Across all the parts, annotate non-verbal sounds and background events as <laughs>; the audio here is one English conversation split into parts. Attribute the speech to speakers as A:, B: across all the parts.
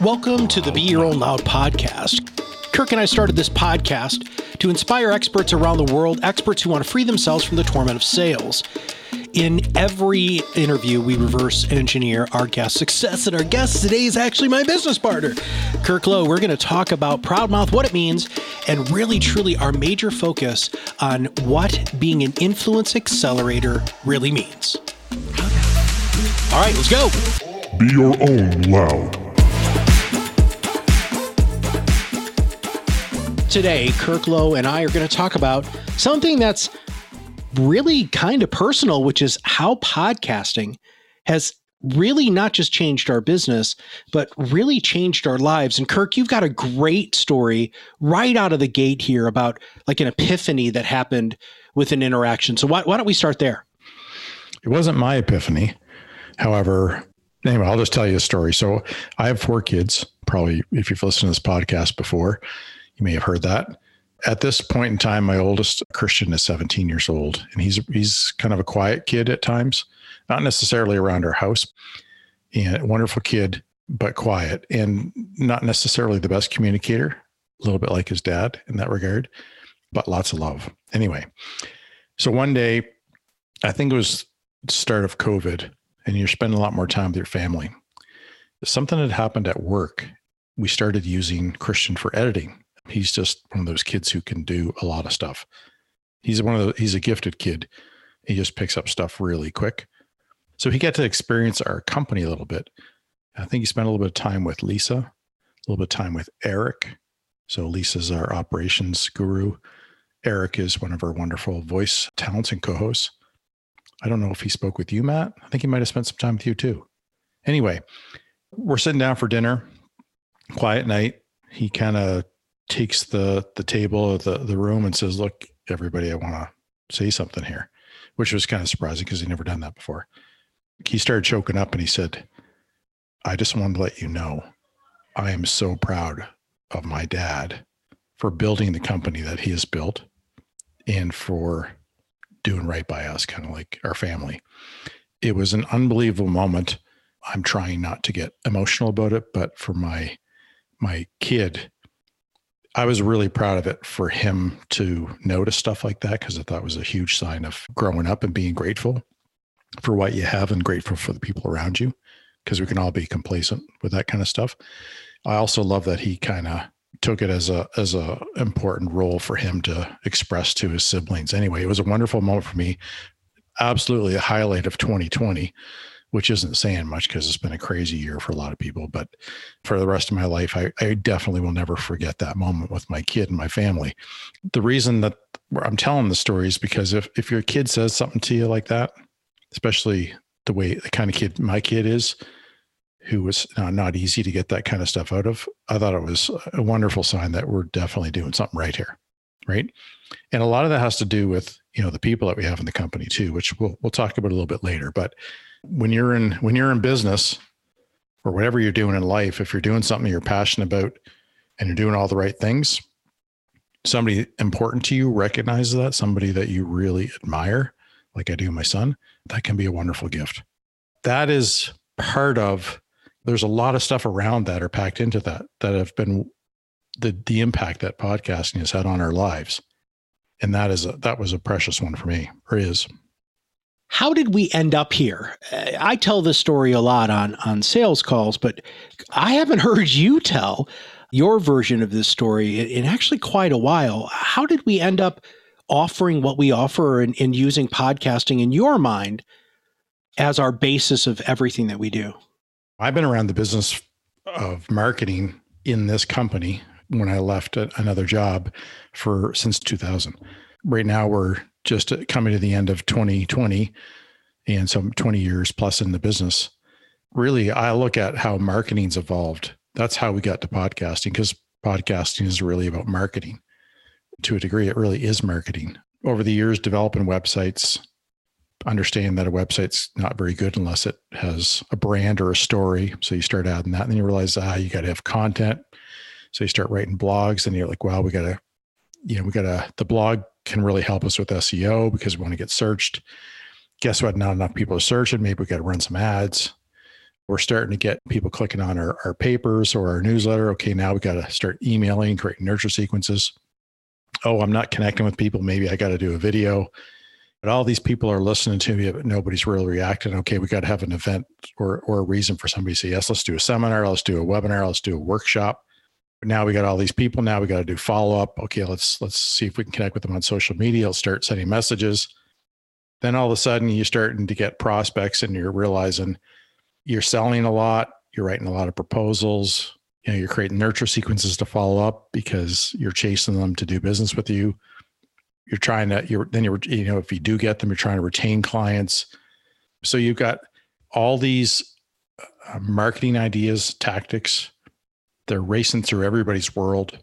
A: Welcome to the Be Your Own Loud podcast. Kirk and I started this podcast to inspire experts around the world, experts who want to free themselves from the torment of sales. In every interview, we reverse engineer our guest success, and our guest today is actually my business partner, Kirk Lowe. We're going to talk about Proudmouth, what it means, and really, truly our major focus on what being an influence accelerator really means. All right, let's go.
B: Be your own loud.
A: Today, Kirk Lowe and I are going to talk about something that's really kind of personal, which is how podcasting has really not just changed our business, but really changed our lives. And Kirk, you've got a great story right out of the gate here about like an epiphany that happened with an interaction. So why, why don't we start there?
C: It wasn't my epiphany. However, anyway, I'll just tell you a story. So I have four kids. Probably, if you've listened to this podcast before, you may have heard that. At this point in time, my oldest Christian is 17 years old, and he's he's kind of a quiet kid at times, not necessarily around our house. And a wonderful kid, but quiet, and not necessarily the best communicator. A little bit like his dad in that regard, but lots of love. Anyway, so one day, I think it was start of COVID, and you're spending a lot more time with your family. Something had happened at work. We started using Christian for editing He's just one of those kids who can do a lot of stuff. He's one of the, he's a gifted kid. He just picks up stuff really quick. So he got to experience our company a little bit. I think he spent a little bit of time with Lisa, a little bit of time with Eric. So Lisa's our operations guru. Eric is one of our wonderful voice talents and co-hosts. I don't know if he spoke with you, Matt. I think he might have spent some time with you too. Anyway, we're sitting down for dinner, quiet night. He kind of takes the the table of the the room and says, "Look, everybody, I want to say something here," which was kind of surprising because he'd never done that before. He started choking up and he said, "I just wanted to let you know, I am so proud of my dad for building the company that he has built, and for doing right by us, kind of like our family." It was an unbelievable moment. I'm trying not to get emotional about it, but for my my kid I was really proud of it for him to notice stuff like that because I thought it was a huge sign of growing up and being grateful for what you have and grateful for the people around you because we can all be complacent with that kind of stuff. I also love that he kind of took it as a as a important role for him to express to his siblings. Anyway, it was a wonderful moment for me. Absolutely a highlight of 2020 which isn't saying much because it's been a crazy year for a lot of people. But for the rest of my life, I, I, definitely will never forget that moment with my kid and my family. The reason that I'm telling the story is because if, if your kid says something to you like that, especially the way the kind of kid my kid is, who was not, not easy to get that kind of stuff out of, I thought it was a wonderful sign that we're definitely doing something right here. Right. And a lot of that has to do with, you know, the people that we have in the company too, which we'll, we'll talk about a little bit later. But when you're in when you're in business or whatever you're doing in life, if you're doing something you're passionate about and you're doing all the right things, somebody important to you recognizes that, somebody that you really admire, like I do my son, that can be a wonderful gift. That is part of there's a lot of stuff around that are packed into that that have been the the impact that podcasting has had on our lives. And that is a that was a precious one for me, or is
A: how did we end up here? Uh, I tell this story a lot on on sales calls, but I haven't <laughs> heard you tell your version of this story in, in actually quite a while. How did we end up offering what we offer and, and using podcasting in your mind as our basis of everything that we do?
C: I've been around the business of marketing in this company when I left another job for since 2000. Right now we're just uh, coming to the end of 2020 and some 20 years plus in the business. Really, I look at how marketing's evolved. That's how we got to podcasting because podcasting is really about marketing. To a degree, it really is marketing. Over the years, developing websites, understanding that a website's not very good unless it has a brand or a story. So you start adding that, and then you realize, ah, you got to have content. So you start writing blogs, and you're like, wow, we got to, you know, we got to, the blog can really help us with SEO because we want to get searched. Guess what? Not enough people are searching. Maybe we got to run some ads. We're starting to get people clicking on our, our papers or our newsletter. Okay, now we got to start emailing, creating nurture sequences. Oh, I'm not connecting with people. Maybe I got to do a video. But all these people are listening to me, but nobody's really reacting. Okay, we got to have an event or, or a reason for somebody to say, yes, let's do a seminar, let's do a webinar, let's do a workshop. But now we got all these people. Now we got to do follow up. Okay, let's let's see if we can connect with them on social media. Let's start sending messages. Then all of a sudden you're starting to get prospects and you're realizing you're selling a lot, you're writing a lot of proposals, you know, you're creating nurture sequences to follow up because you're chasing them to do business with you. You're trying to, you're then you're, you know, if you do get them, you're trying to retain clients. So you've got all these uh, marketing ideas, tactics, they're racing through everybody's world.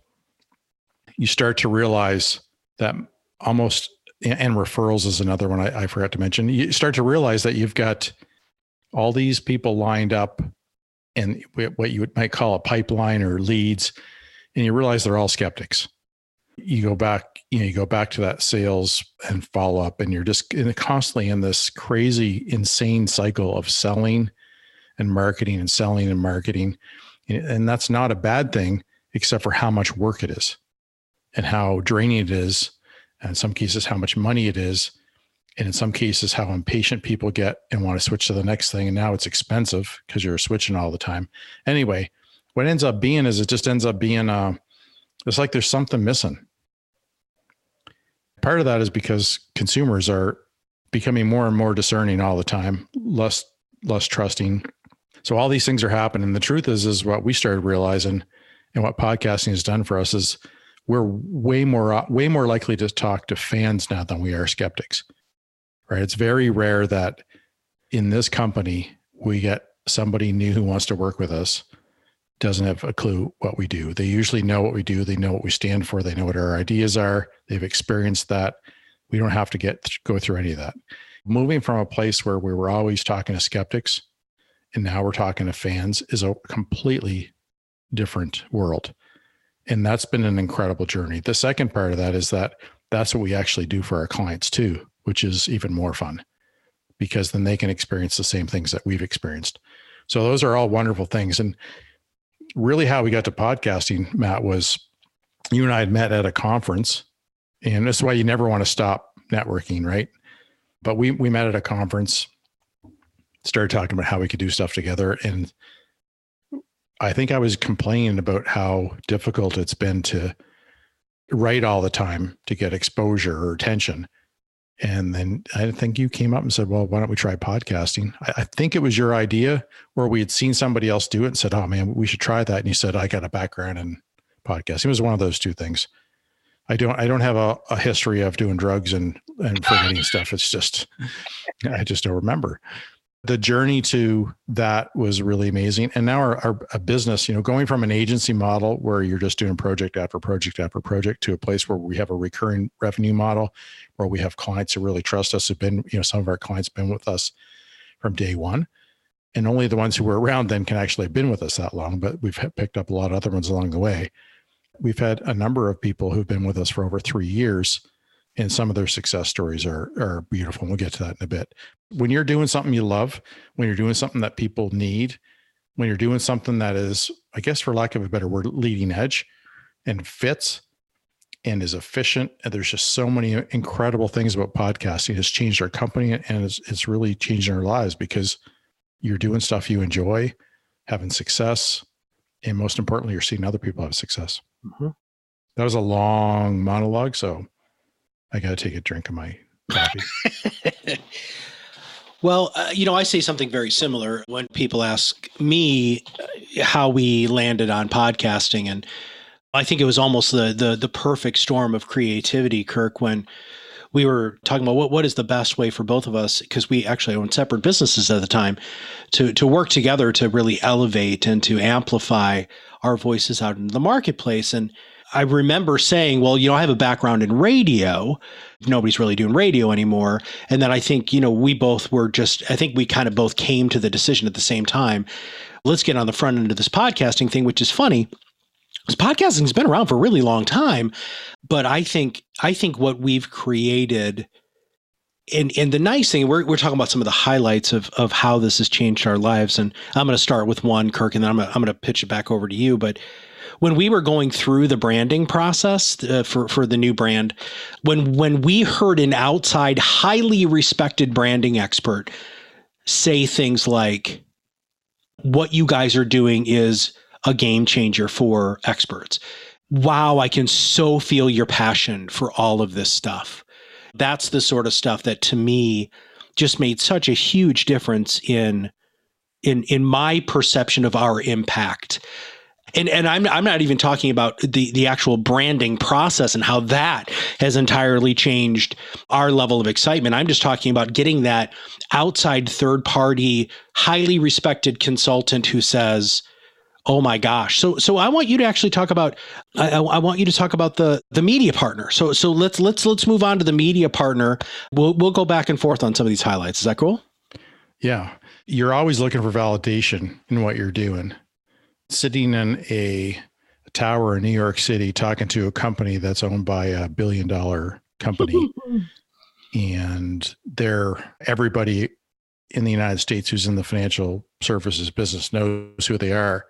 C: You start to realize that almost, and referrals is another one I, I forgot to mention. You start to realize that you've got all these people lined up and what you might call a pipeline or leads and you realize they're all skeptics you go back you know you go back to that sales and follow up and you're just constantly in this crazy insane cycle of selling and marketing and selling and marketing and that's not a bad thing except for how much work it is and how draining it is and in some cases how much money it is and in some cases how impatient people get and want to switch to the next thing and now it's expensive because you're switching all the time. Anyway what ends up being is it just ends up being uh, it's like there's something missing part of that is because consumers are becoming more and more discerning all the time less less trusting. So all these things are happening. The truth is is what we started realizing and what podcasting has done for us is we're way more way more likely to talk to fans now than we are skeptics right? It's very rare that in this company we get somebody new who wants to work with us doesn't have a clue what we do. They usually know what we do, they know what we stand for, they know what our ideas are, they've experienced that. We don't have to get go through any of that. Moving from a place where we were always talking to skeptics and now we're talking to fans is a completely different world. And that's been an incredible journey. The second part of that is that that's what we actually do for our clients too which is even more fun because then they can experience the same things that we've experienced. So those are all wonderful things. And really how we got to podcasting, Matt, was you and I had met at a conference. And that's why you never want to stop networking, right? But we we met at a conference, started talking about how we could do stuff together. And I think I was complaining about how difficult it's been to write all the time to get exposure or attention. And then I think you came up and said, well, why don't we try podcasting? I, I, think it was your idea where we had seen somebody else do it and said, oh man, we should try that. And you said, I got a background in podcasting. It was one of those two things. I don't, I don't have a, a history of doing drugs and, and forgetting stuff. It's just, I just don't remember the journey to that was really amazing. And now our, our business, you know, going from an agency model where you're just doing project after project after project to a place where we have a recurring revenue model where we have clients who really trust us, who've been, you know, some of our clients been with us from day one. And only the ones who were around then can actually have been with us that long, but we've picked up a lot of other ones along the way. We've had a number of people who've been with us for over three years and some of their success stories are are beautiful. And we'll get to that in a bit. When you're doing something you love, when you're doing something that people need, when you're doing something that is, I guess, for lack of a better word, leading edge and fits and is efficient. And there's just so many incredible things about podcasting. It's changed our company and it's, it's really changing our lives because you're doing stuff you enjoy, having success, and most importantly, you're seeing other people have success. Mm-hmm. That was a long monologue. So I got to take a drink of my coffee. <laughs>
A: well, uh, you know, I say something very similar when people ask me uh, how we landed on podcasting, and I think it was almost the the the perfect storm of creativity, Kirk, when we were talking about what what is the best way for both of us because we actually owned separate businesses at the time to to work together to really elevate and to amplify our voices out into the marketplace and I remember saying, well, you know, I have a background in radio. Nobody's really doing radio anymore. And then I think, you know, we both were just, I think we kind of both came to the decision at the same time. Let's get on the front end of this podcasting thing, which is funny. Because podcasting has been around for a really long time. But I think, I think what we've created and and the nice thing we're, we're talking about some of the highlights of of how this has changed our lives and i'm going to start with one kirk and then i'm going I'm to pitch it back over to you but when we were going through the branding process uh, for for the new brand when when we heard an outside highly respected branding expert say things like what you guys are doing is a game changer for experts wow i can so feel your passion for all of this stuff that's the sort of stuff that to me just made such a huge difference in in in my perception of our impact. And and I'm I'm not even talking about the the actual branding process and how that has entirely changed our level of excitement. I'm just talking about getting that outside third party highly respected consultant who says Oh my gosh! So so I want you to actually talk about. I, I, want you to talk about the the media partner. So so let's let's let's move on to the media partner. We'll we'll go back and forth on some of these highlights. Is that cool?
C: Yeah, you're always looking for validation in what you're doing. Sitting in a tower in New York City, talking to a company that's owned by a billion dollar company, <laughs> and they're everybody in the United States who's in the financial services business knows who they are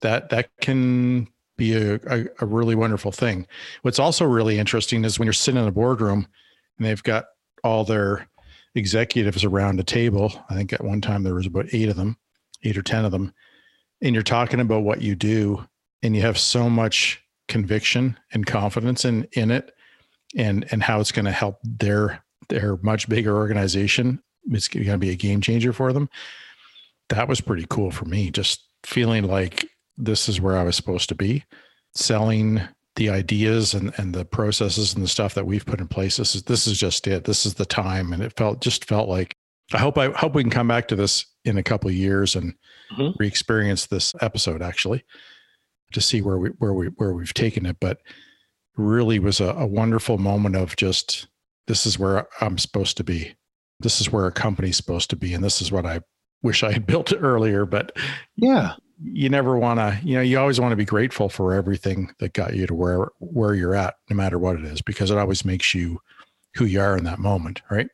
C: that that can be a, a, a, really wonderful thing. What's also really interesting is when you're sitting in a boardroom and they've got all their executives around a table. I think at one time there was about eight of them, eight or 10 of them. And you're talking about what you do and you have so much conviction and confidence in, in it and, and how it's going to help their, their much bigger organization. It's going to be a game changer for them. That was pretty cool for me. Just feeling like this is where I was supposed to be, selling the ideas and, and the processes and the stuff that we've put in place. This is this is just it. This is the time. And it felt just felt like I hope I hope we can come back to this in a couple of years and mm-hmm. re-experience this episode actually to see where we where we where we've taken it. But really was a, a wonderful moment of just this is where I'm supposed to be. This is where a company's supposed to be. And this is what I wish I had <laughs> built earlier. But
A: yeah,
C: you never want to you know you always want to be grateful for everything that got you to where where you're at no matter what it is because it always makes you who you are in that moment right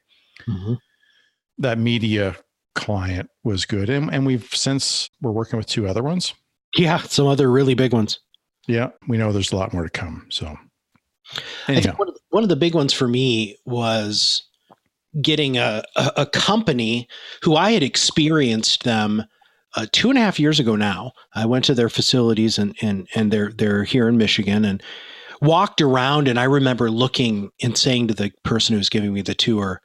C: mm-hmm. that media client was good. And, and we've since we're working with two other ones.
A: Yeah some other really big ones.
C: Yeah we know there's a lot more to come so.
A: I think one of, the, one of the big ones for me was getting a, a, a company who I had experienced them uh, two and a half years ago now, I went to their facilities and and and they're they're here in Michigan and walked around and I remember looking and saying to the person who's giving me the tour,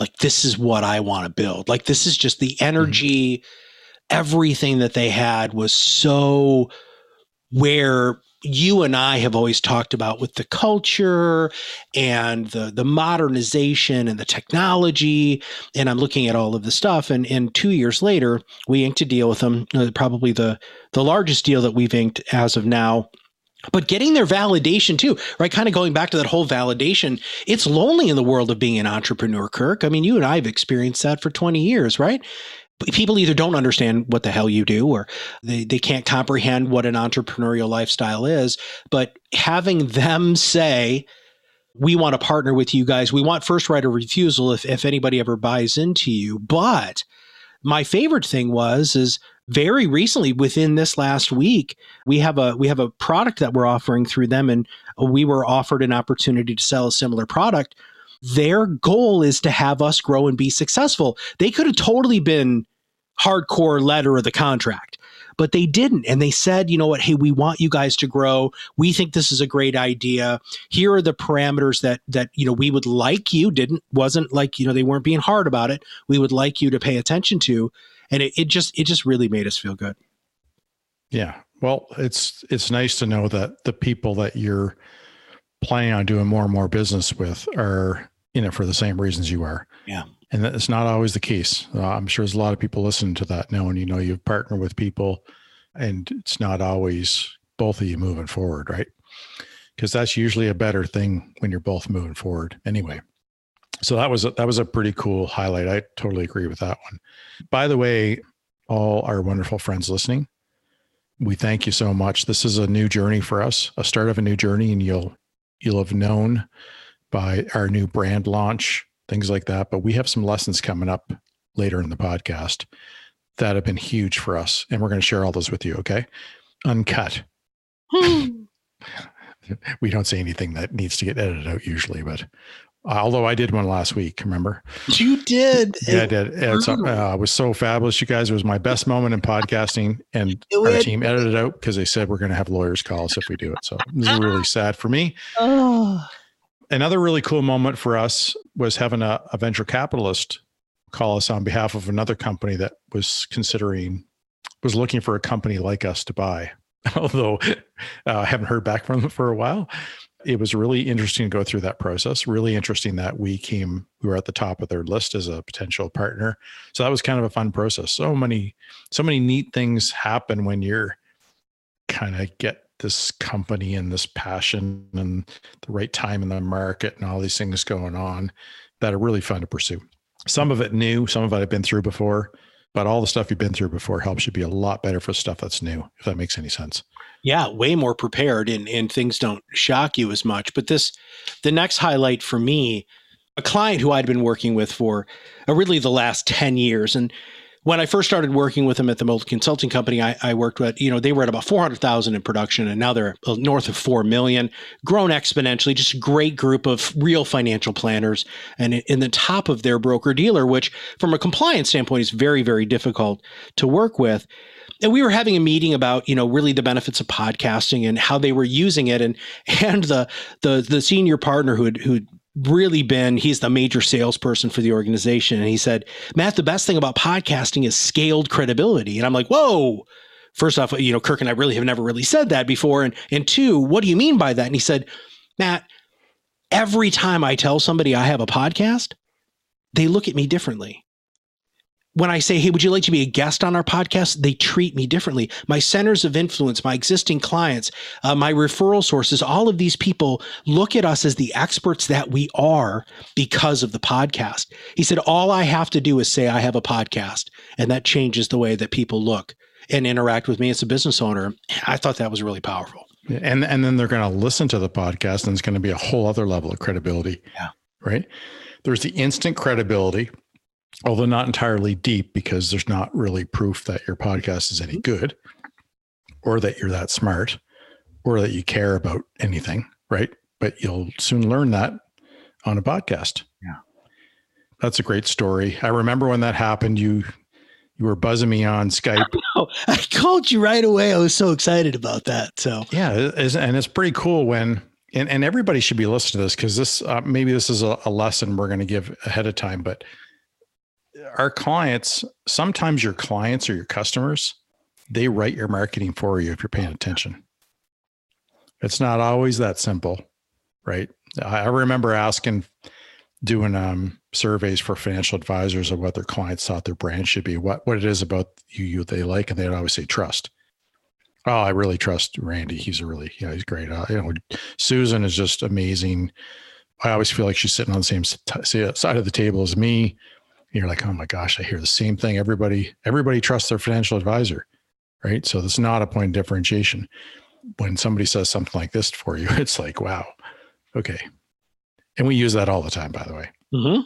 A: like this is what I want to build. Like this is just the energy, mm-hmm. everything that they had was so where you and I have always talked about with the culture and the the modernization and the technology. And I'm looking at all of the stuff. And and two years later, we inked a deal with them, uh, probably the the largest deal that we've inked as of now. But getting their validation too, right? Kind of going back to that whole validation. It's lonely in the world of being an entrepreneur, Kirk. I mean, you and I have experienced that for 20 years, right? people either don't understand what the hell you do or they, they can't comprehend what an entrepreneurial lifestyle is but having them say we want to partner with you guys we want first right of refusal if, if anybody ever buys into you but my favorite thing was is very recently within this last week we have a we have a product that we're offering through them and we were offered an opportunity to sell a similar product their goal is to have us grow and be successful. They could have totally been hardcore letter of the contract, but they didn't. And they said, you know what? Hey, we want you guys to grow. We think this is a great idea. Here are the parameters that, that, you know, we would like you didn't, wasn't like, you know, they weren't being hard about it. We would like you to pay attention to. And it, it just, it just really made us feel good.
C: Yeah. Well, it's, it's nice to know that the people that you're, planning on doing more and more business with are in it for the same reasons you are.
A: Yeah.
C: And that's not always the case. Uh, I'm sure there's a lot of people listening to that now, and you know, you've partnered with people and it's not always both of you moving forward, right? Because that's usually a better thing when you're both moving forward anyway. So that was a, that was a pretty cool highlight. I totally agree with that one. By the way, all our wonderful friends listening, we thank you so much. This is a new journey for us, a start of a new journey, and you'll you'll have known by our new brand launch things like that. But we have some lessons coming up later in the podcast that have been huge for us. And we're going to share all those with you. Okay. Uncut. <laughs> we don't say anything that needs to get edited out usually, but although I did one last week, remember?
A: You did.
C: Yeah, I did. It's, uh, it was so fabulous, you guys. It was my best moment in podcasting, and our team edited it out because they said we're going to have lawyers call us if we do it. So it was really <laughs> sad for me. Oh. Another really cool moment for us was having a, a venture capitalist call us on behalf of another company that was considering was looking for a company like us to buy <laughs> although uh, I haven't heard back from them for a while. It was really interesting to go through that process. Really interesting that we came, we were at the top of their list as a potential partner. So that was kind of a fun process. So many, so many neat things happen when you're kind of get this company and this passion and the right time in the market and all these things going on that are really fun to pursue. Some of it new, some of it I've been through before but all the stuff you've been through before helps you be a lot better for stuff that's new, if that makes any sense.
A: Yeah, way more prepared and, and things don't shock you as much. But this, the next highlight for me, a client who I'd been working with for uh, really the last 10 years. And when I first started working with them at the multi consulting company I, I, worked with, you know, they were at about 400,000 in production and now they're uh, north of 4 million, grown exponentially, just a great group of real financial planners. And in the top of their broker dealer, which from a compliance standpoint is very, very difficult to work with. And we were having a meeting about, you know, really the benefits of podcasting and how they were using it. And, <laughs> and the, the, the senior partner who had, who really been he's the major salesperson for the organization. And he said matt the best thing about podcasting is scaled credibility. And i'm like whoa. First off you know kirk and i really have never really said that before. And and two what do you mean by that? And he said matt every time i tell somebody i have a podcast they look at me differently when I say, hey, would you like to be a guest on our podcast? They treat me differently. My centers of influence, my existing clients, uh, my referral sources, all of these people look at us as the experts that we are because of the podcast. He said, all I have to do is say I have a podcast, and that changes the way that people look and interact with me as a business owner. I thought that was really powerful.
C: And and then they're going to listen to the podcast, and it's going to be a whole other level of credibility.
A: Yeah.
C: Right. There's the instant credibility although not entirely deep because there's not really proof that your podcast is any mm-hmm. good or that you're that smart or that you care about anything, right? But you'll soon learn that on a podcast.
A: Yeah.
C: That's a great story. I remember when that happened, you you were buzzing me on <laughs> Skype.
A: I, I called you right away. I was so excited about that. So
C: yeah, and it's pretty cool when and, and everybody should be listening to this because this uh, maybe this is a, a lesson we're going to give ahead of time, but our clients, sometimes your clients or your customers, they write your marketing for you if you're paying attention. It's not always that simple, right? I remember asking, doing um, surveys for financial advisors of what their clients thought their brand should be, what what it is about you, you they like, and they'd always say trust. Oh, I really trust Randy. He's a really, yeah, he's great. Uh, you know, Susan is just amazing. I always feel like she's sitting on the same side of the table as me you're like, oh my gosh, I hear the same thing. Everybody, everybody trusts their financial advisor, right? So that's not a point of differentiation. When somebody says something like this for you, <laughs> it's like, wow, okay. And we use that all the time, by the way. Mm-hmm.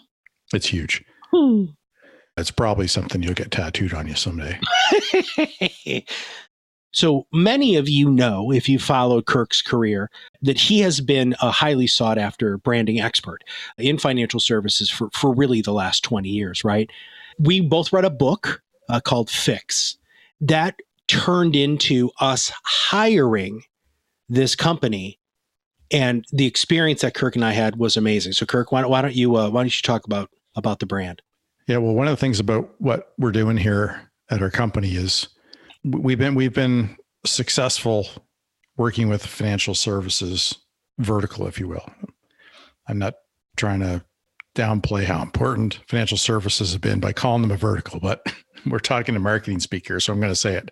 C: It's huge. Hmm. It's probably something you'll get tattooed on you someday. <laughs>
A: So many of you know, if you followed Kirk's career, that he has been a highly sought after branding expert in financial services for, for really the last 20 years, right? We both read a book uh, called Fix that turned into us hiring this company. And the experience that Kirk and I had was amazing. So, Kirk, why, why don't you uh, why don't you talk about about the brand?
C: Yeah, well, one of the things about what we're doing here at our company is we've been we've been successful working with financial services vertical, if you will. I'm not trying to downplay how important financial services have been by calling them a vertical, but <laughs> we're talking to marketing speakers, so I'm going to say it.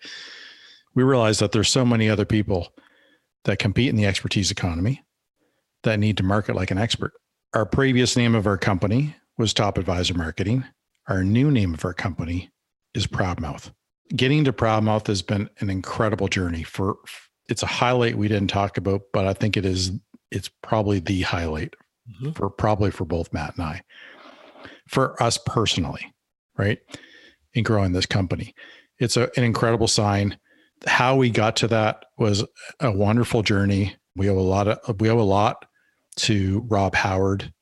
C: We realize that there's so many other people that compete in the expertise economy that need to market like an expert. Our previous name of our company was Top Advisor Marketing. Our new name of our company is Proudmouth getting to Proudmouth has been an incredible journey for it's a highlight we didn't talk about, but I think it is it's probably the highlight mm-hmm. for probably for both Matt and I. for us personally, right? In growing this company. It's a, an incredible sign. How we got to that was a wonderful journey. We owe a lot of we owe a lot to Rob Howard,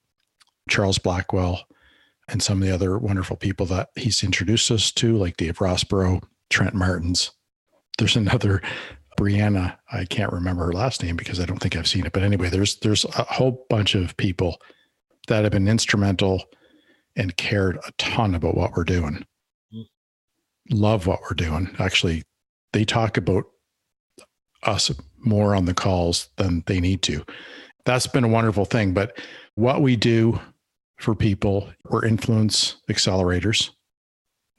C: Charles Blackwell, and some of the other wonderful people that he's introduced us to, like Dave Rossborough, Trent Martins. There's another Brianna. I can't remember her last name because I don't think I've seen it. But anyway, there's there's a whole bunch of people that have been instrumental and cared a ton about what we're doing. Love what we're doing. Actually, they talk about us more on the calls than they need to. That's been a wonderful thing. But what we do for people, we're influence accelerators.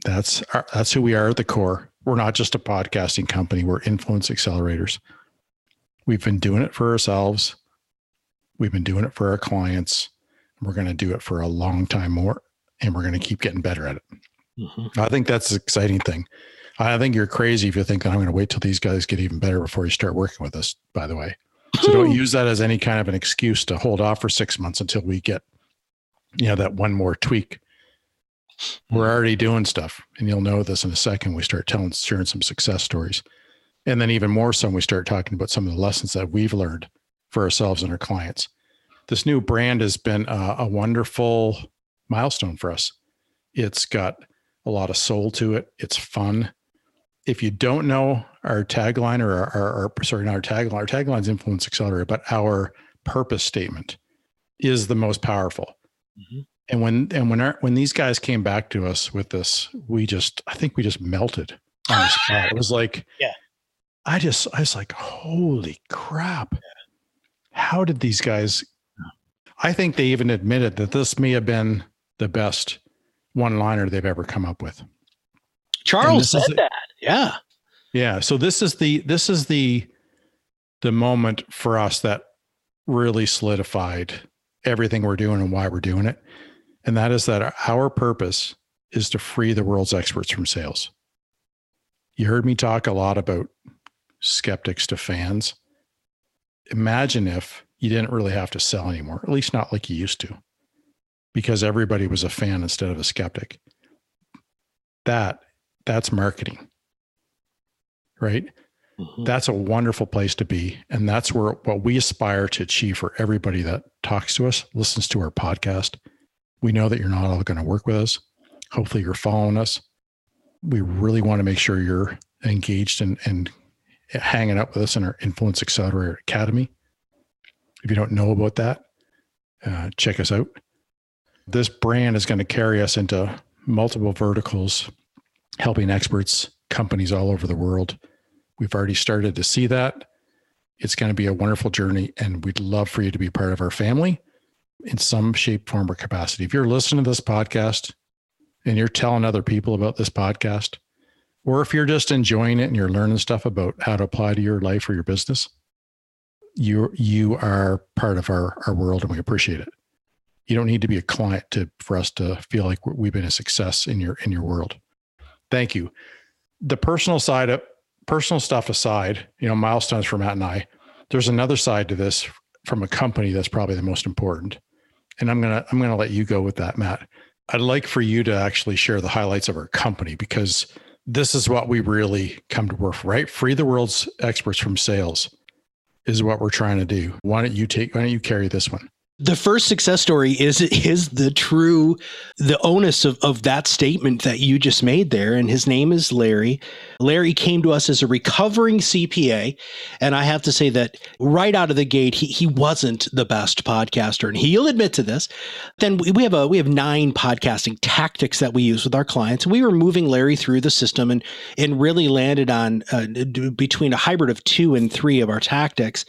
C: That's our, that's who we are at the core. We're not just a podcasting company. We're influence accelerators. We've been doing it for ourselves. We've been doing it for our clients. We're going to do it for a long time more, and we're going to keep getting better at it. Mm-hmm. I think that's the exciting thing. I think you're crazy if you think that I'm going to wait till these guys get even better before you start working with us, by the way. So don't use that as any kind of an excuse to hold off for six months until we get, you know, that one more tweak. We're mm-hmm. already doing stuff, and you'll know this in a second. We start telling, sharing some success stories. And then even more so, we start talking about some of the lessons that we've learned for ourselves and our clients. This new brand has been a, a wonderful milestone for us. It's got a lot of soul to it. It's fun if you don't know our tagline or our, our, our sorry, not our tagline, our tagline's influence accelerator, but our purpose statement is the most powerful. Mm-hmm. And when and when our, when these guys came back to us with this, we just I think we just melted on the <laughs> spot. It was like,
A: yeah,
C: I just I was like, holy crap! Yeah. How did these guys? I think they even admitted that this may have been the best one liner they've ever come up with.
A: Charles said that. Yeah.
C: Yeah. So this is the this is the the moment for us that really solidified everything we're doing and why we're doing it. And that is that our purpose is to free the world's experts from sales. You heard me talk a lot about skeptics to fans. Imagine if you didn't really have to sell anymore, at least not like you used to, because everybody was a fan instead of a skeptic. That that's marketing right? Mm-hmm. That's a wonderful place to be. And that's where what we aspire to achieve for everybody that talks to us, listens to our podcast. We know that you're not all going to work with us. Hopefully, you're following us. We really want to make sure you're engaged and, and hanging out with us in our Influence Accelerator Academy. If you don't know about that, uh, check us out. This brand is going to carry us into multiple verticals, helping experts, companies all over the world We've already started to see that. It's going to be a wonderful journey, and we'd love for you to be part of our family in some shape, form, or capacity. If you're listening to this podcast and you're telling other people about this podcast, or if you're just enjoying it and you're learning stuff about how to apply to your life or your business, you you are part of our our world, and we appreciate it. You don't need to be a client to for us to feel like we've been a success in your in your world. Thank you. The personal side of personal stuff aside, you know, milestones for Matt and I, there's another side to this from a company that's probably the most important. And I'm gonna I'm gonna let you go with that, Matt. I'd like for you to actually share the highlights of our company because this is what we really come to work for, right? Free the world's experts from sales is what we're trying to do. Why don't you take why don't you carry this one?
A: The first success story is is the true the onus of, of that statement that you just made there and his name is larry. Larry came to us as a recovering cpa and i have to say that right out of the gate he, he wasn't the best podcaster and he'll admit to this. Then we, we have a we have nine podcasting tactics that we use with our clients we were moving larry through the system and and really landed on uh, between a hybrid of two and three of our tactics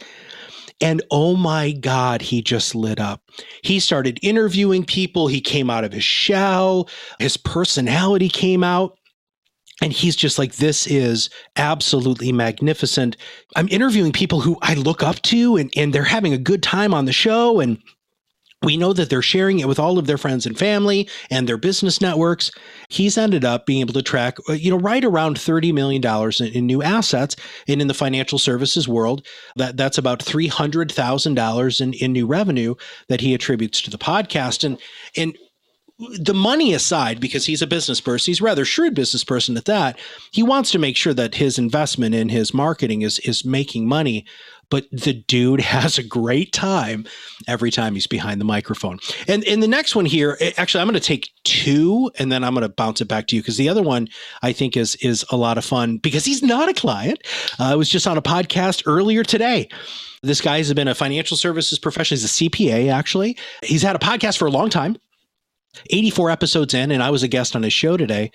A: and oh my God, he just lit up. He started interviewing people. He came out of his shell. His personality came out. And he's just like, this is absolutely magnificent. I'm interviewing people who I look up to and, and they're having a good time on the show. And we know that they're sharing it with all of their friends and family and their business networks. He's ended up being able to track, uh, you know, right around $30 million in, in new assets. And in the financial services world, that, that's about $300,000 in, in new revenue that he attributes to the podcast. And, and the money aside, because he's a business person, he's rather shrewd business person at that. He wants to make sure that his investment in his marketing is is making money. But the dude <laughs> has a great time every time he's behind the microphone. And in the next one here, actually, I'm going to take two, and then I'm going to bounce it back to you because the other one I think is is a lot of fun because he's not a client. Uh, I was just on a podcast earlier today. This guy has been a financial services professional. He's a CPA, actually. He's had a podcast for a long time. 84 episodes in, and I was a guest on his show today.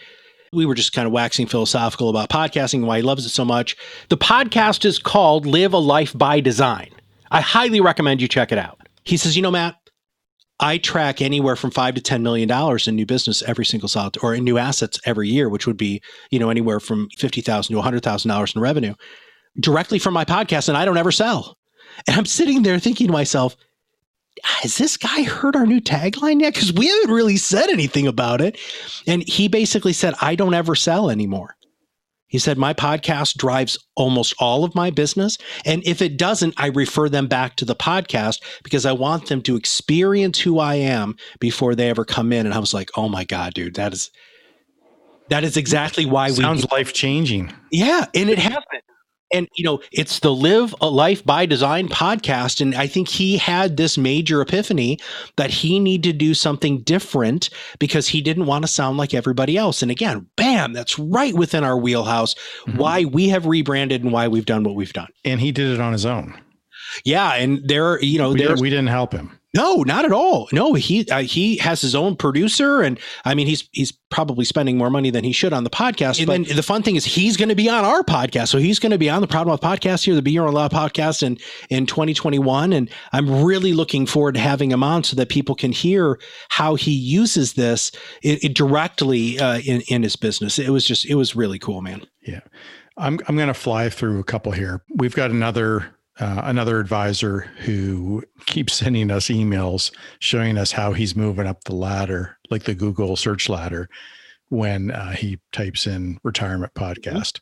A: We were just kind of waxing philosophical about podcasting and why he loves it so much. The podcast is called Live a Life by Design. I highly recommend you check it out. He says, You know, Matt, I track anywhere from five to ten million dollars in new business every single solid or in new assets every year, which would be, you know, anywhere from fifty thousand to hundred thousand dollars in revenue directly from my podcast, and I don't ever sell. And I'm sitting there thinking to myself, has this guy heard our new tagline yet? Because we haven't really said anything about it. And he basically said, I don't ever sell anymore. He said, My podcast drives almost all of my business. And if it doesn't, I refer them back to the podcast because I want them to experience who I am before they ever come in. And I was like, Oh my God, dude, that is. That is exactly why we
C: sounds life changing.
A: Yeah, and it has been and you know it's the live a life by design podcast and i think he had this major epiphany that he needed to do something different because he didn't want to sound like everybody else. And again bam that's right within our wheelhouse mm-hmm. why we have rebranded and why we've done what we've done.
C: And he did it on his own.
A: Yeah and there you know
C: we, did, we didn't help him
A: no, not at all. No, he uh, he has his own producer, and I mean he's he's probably spending more money than he should on the podcast. And then the fun thing is he's going to be on our podcast, so he's going to be on the Proudmouth podcast here, the Be Your Own Loud podcast, in in 2021. And I'm really looking forward to having him on so that people can hear how he uses this it, it directly uh, in in his business. It was just it was really cool, man.
C: Yeah, I'm I'm going to fly through a couple here. We've got another uh, another advisor who keeps sending us emails showing us how he's moving up the ladder, like the Google search ladder, when uh, he types in retirement podcast.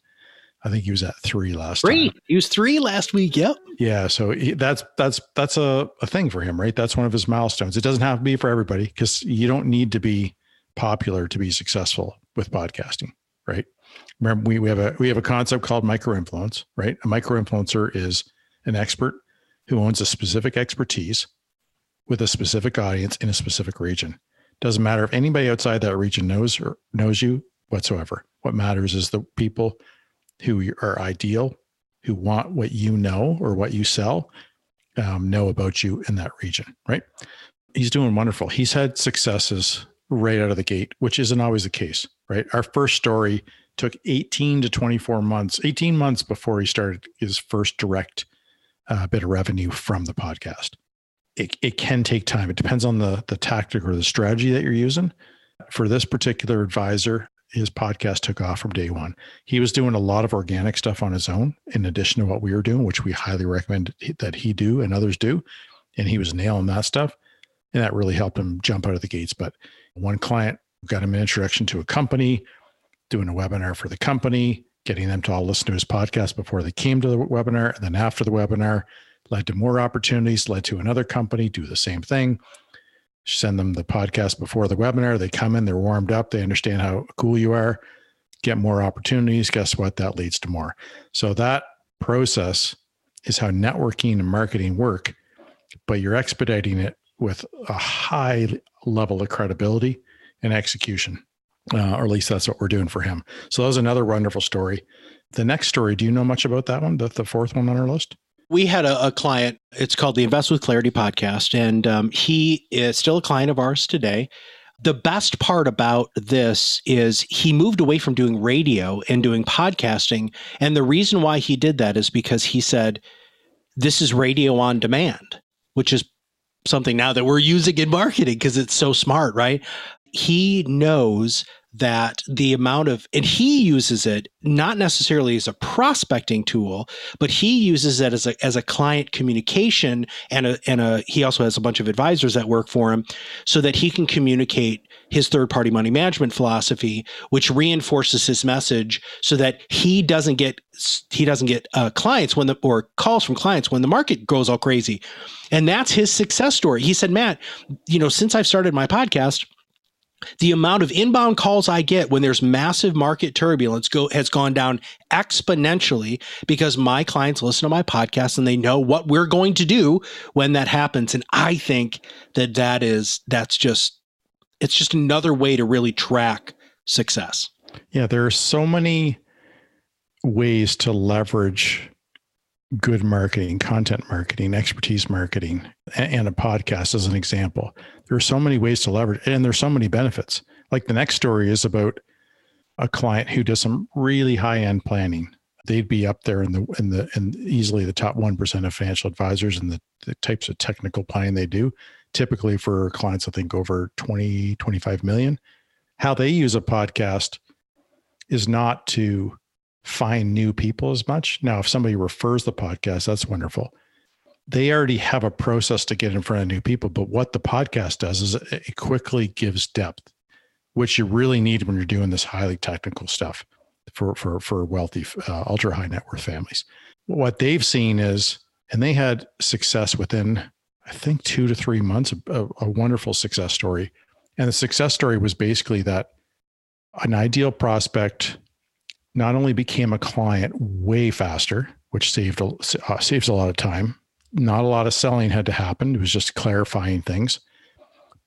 C: I think he was at three last
A: three.
C: Time.
A: He was three last week. Yep.
C: Yeah. So he, that's that's that's a, a thing for him, right? That's one of his milestones. It doesn't have to be for everybody because you don't need to be popular to be successful with podcasting, right? Remember, we, we have a we have a concept called micro influence, right? A micro influencer is an expert who owns a specific expertise with a specific audience in a specific region. Doesn't matter if anybody outside that region knows or knows you whatsoever. What matters is the people who are ideal, who want what you know or what you sell, um, know about you in that region, right? He's doing wonderful. He's had successes right out of the gate, which isn't always the case, right? Our first story took 18 to 24 months, 18 months before he started his first direct uh, bit of revenue from the podcast. It, it can take time. It depends on the the tactic or the strategy that you're using. For this particular advisor, his podcast took off from day one. He was doing a lot of organic stuff on his own, in addition to what we were doing, which we highly recommend that he do and others do. And he was nailing that stuff, and that really helped him jump out of the gates. But one client got him an introduction to a company, doing a webinar for the company, getting them to all listen to his podcast before they came to the webinar. And then after the webinar, led to more opportunities, led to another company do the same thing. Send them the podcast before the webinar. They come in, they're warmed up, they understand how cool you are, get more opportunities. Guess what? That leads to more. So that process is how networking and marketing work, but you're expediting it with a high level of credibility and execution uh, or at least that's what we're doing for him. So that was another wonderful story. The next story, do you know much about that one? The, the fourth one on our list?
A: We had a, a client. It's called the Invest with Clarity podcast, and um, he is still a client of ours today. The best part about this is he moved away from doing radio and doing podcasting. And the reason why he did that is because he said, This is radio on demand, which is something now that we're using in marketing because it's so smart, right? He knows that the amount of and he uses it not necessarily as a prospecting tool but he uses it as a as a client communication and a and a he also has a bunch of advisors that work for him so that he can communicate his third party money management philosophy which reinforces his message so that he doesn't get he doesn't get uh, clients when the or calls from clients when the market goes all crazy. And that's his success story. He said matt you know since i've started my podcast the amount of inbound calls I get when there's massive market turbulence go has gone down exponentially because my clients listen to my podcast and they know what we're going to do when that happens and I think that that is that's just it's just another way to really track success.
C: Yeah, there are so many ways to leverage good marketing, content marketing, expertise marketing, and a podcast as an example. There are so many ways to leverage, and there's so many benefits. Like the next story is about a client who does some really high end planning. They'd be up there in the in the in easily the top one percent of financial advisors and the, the types of technical planning they do. Typically for clients, I think over 20, 25 million. How they use a podcast is not to find new people as much. Now, if somebody refers the podcast, that's wonderful. They already have a process to get in front of new people, but what the podcast does is it quickly gives depth, which you really need when you're doing this highly technical stuff for for for wealthy, uh, ultra high net worth families. What they've seen is, and they had success within, I think, two to three months, a, a wonderful success story. And the success story was basically that an ideal prospect not only became a client way faster, which saved uh, saves a lot of time. Not a lot of selling had to happen. It was just clarifying things.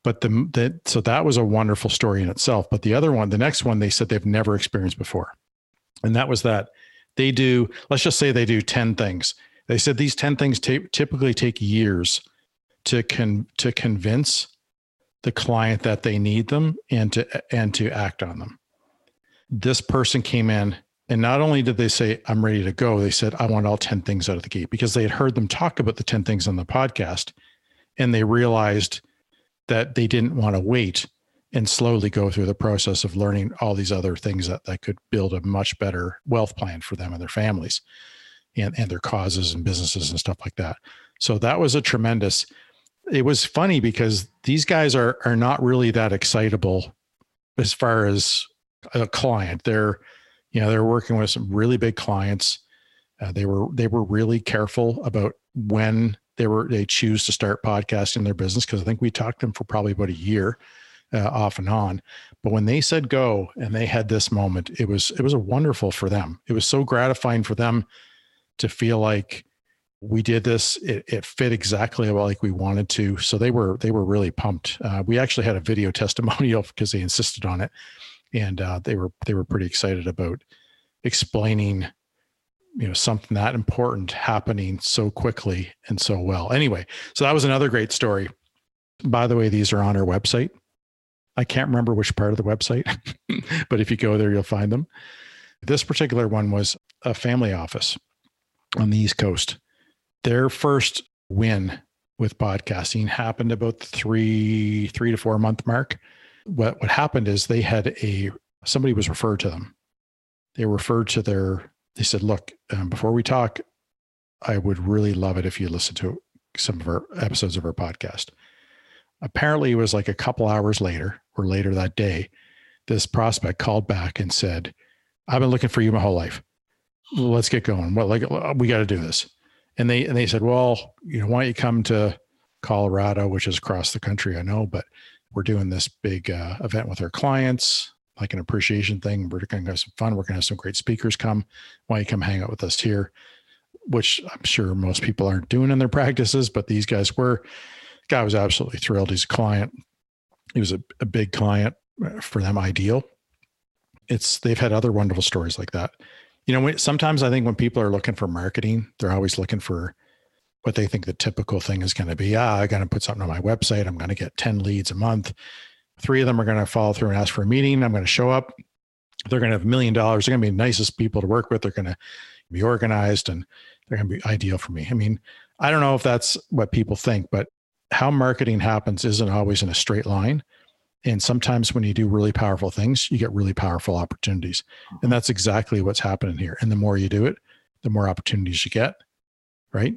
C: But the, the so that was a wonderful story in itself. But the other one, the next one, they said they've never experienced before, and that was that they do. Let's just say they do ten things. They said these ten things t- typically take years to con to convince the client that they need them and to and to act on them this person came in and not only did they say, I'm ready to go, they said, I want all 10 things out of the gate because they had heard them talk about the 10 things on the podcast and they realized that they didn't want to wait and slowly go through the process of learning all these other things that, that could build a much better wealth plan for them and their families and, and their causes and businesses and stuff like that. So that was a tremendous, it was funny because these guys are, are not really that excitable as far as a client. They're, you know, they're working with some really big clients. Uh, they were they were really careful about when they were they choose to start podcasting their business because I think we talked to them for probably about a year, uh, off and on. But when they said go and they had this moment, it was it was a wonderful for them. It was so gratifying for them to feel like we did this it, it, fit exactly like we wanted to so they were they were really pumped uh, we actually had a video <laughs> testimonial because they insisted on it and uh, they were they were pretty excited about explaining you know something that important happening so quickly and so well. Anyway so that was another great story. By the way these are on our website. I can't remember which part of the website <laughs> but if you go there you'll find them. This particular one was a family office on the east coast. Their first win with podcasting happened about the three three to four month mark what what happened is they had a somebody was referred to them. They referred to their. They said, "Look, um, before we talk, I would really love it if you listen to some of our episodes of our podcast." Apparently, it was like a couple hours later or later that day. This prospect called back and said, "I've been looking for you my whole life. Let's get going. Well, like we got to do this." And they and they said, "Well, you know, why don't you come to Colorado, which is across the country? I know, but we're doing this big uh, event with our clients, like an appreciation thing. We're going to have some fun. We're going to have some great speakers come. Why you come hang out with us here? Which I'm sure most people aren't doing in their <laughs> practices, but these guys were. Guy was absolutely thrilled. He's a client. He was a, a big client uh, for them, ideal. It's they've had other wonderful stories like that. You know, sometimes I think when people are looking for marketing, they're always looking for what they think the typical thing is going to be. Ah, I'm going to put something on my website. I'm going to get 10 leads a month. Three of them are going to follow through and ask for a meeting. I'm going to show up. They're going to have a million dollars. They're going to be the nicest people to work with. They're going to be organized and they're going to be ideal for me. I mean, I don't know if that's what people think, but how marketing happens isn't always in a straight line. And sometimes when you do really powerful things, you get really powerful opportunities. And mm-hmm. that's exactly what's happening here. And the more you do it, the more opportunities you get. Right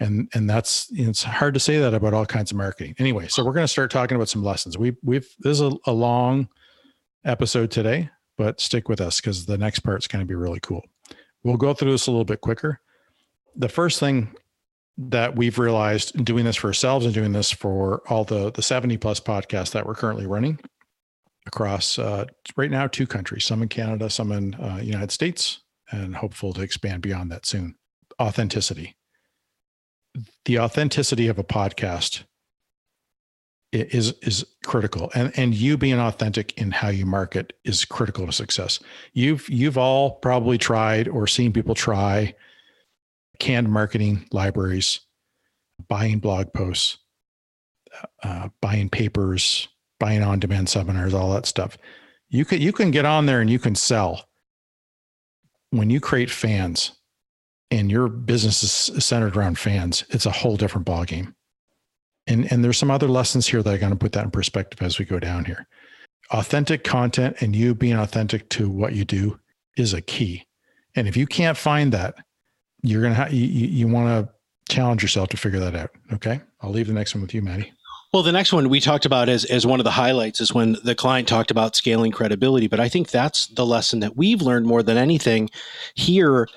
C: and and that's it's hard to say that about all kinds of marketing anyway so we're going to start talking about some lessons we we've this is a, a long episode today but stick with us because the next part's going to be really cool we'll go through this a little bit quicker the first thing that we've realized doing this for ourselves and doing this for all the the 70 plus podcasts that we're currently running across uh, right now two countries, some in Canada, some in uh, United States, and hopeful to expand beyond that soon. Authenticity. The authenticity of a podcast is is critical. And and you being authentic in how you market is critical to success. You've you've all probably tried or seen people try canned marketing libraries buying blog posts uh, buying papers buying on demand seminars all that stuff. You can you can get on there and you can sell. When you create fans and your business is centered around fans it's a whole different ballgame and, and there's some other lessons here that I'm going to put that in perspective as we go down here. Authentic content and you being authentic to what you do is a key. And if you can't find that, you're going to have, you, you want to challenge yourself to figure that out. Okay. I'll leave the next one with you, Maddie.
A: Well, the next one we talked about as, as one of the highlights is when the client talked about scaling credibility. But I think that's the lesson that we've learned more than anything here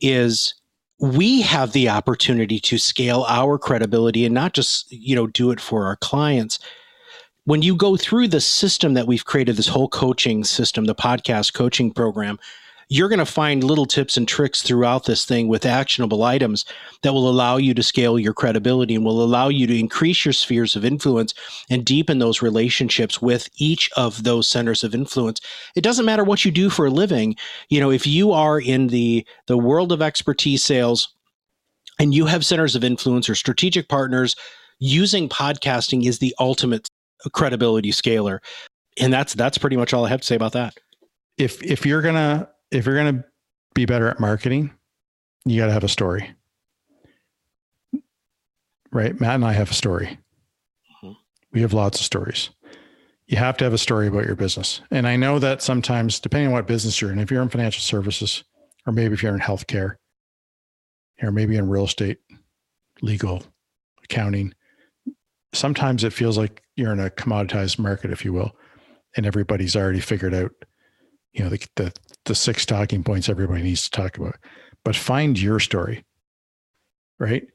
A: is we have the opportunity to scale our credibility and not just you know do it for our clients. When you go through the system that we've created this whole coaching system the podcast coaching program you're going to find little tips and tricks throughout this thing with actionable items that will allow you to scale your credibility and will allow you to increase your spheres of influence and deepen those relationships with each of those centers of influence. It doesn't matter what you do for a living. You know, if you are in the the world of expertise sales and you have centers of influence or strategic partners, using podcasting is the ultimate credibility scaler. And that's that's pretty much all I have to say about that.
C: If if you're going to if you're going to be better at marketing, you got to have a story. Right? Matt and I have a story. Mm-hmm. We have lots of stories. You have to have a story about your business. And I know that sometimes, depending on what business you're in, if you're in financial services, or maybe if you're in healthcare, or maybe in real estate, legal, accounting, sometimes it feels like you're in a commoditized market, if you will, and everybody's already figured out, you know, the, the the six talking points everybody needs to talk about, but find your story, right?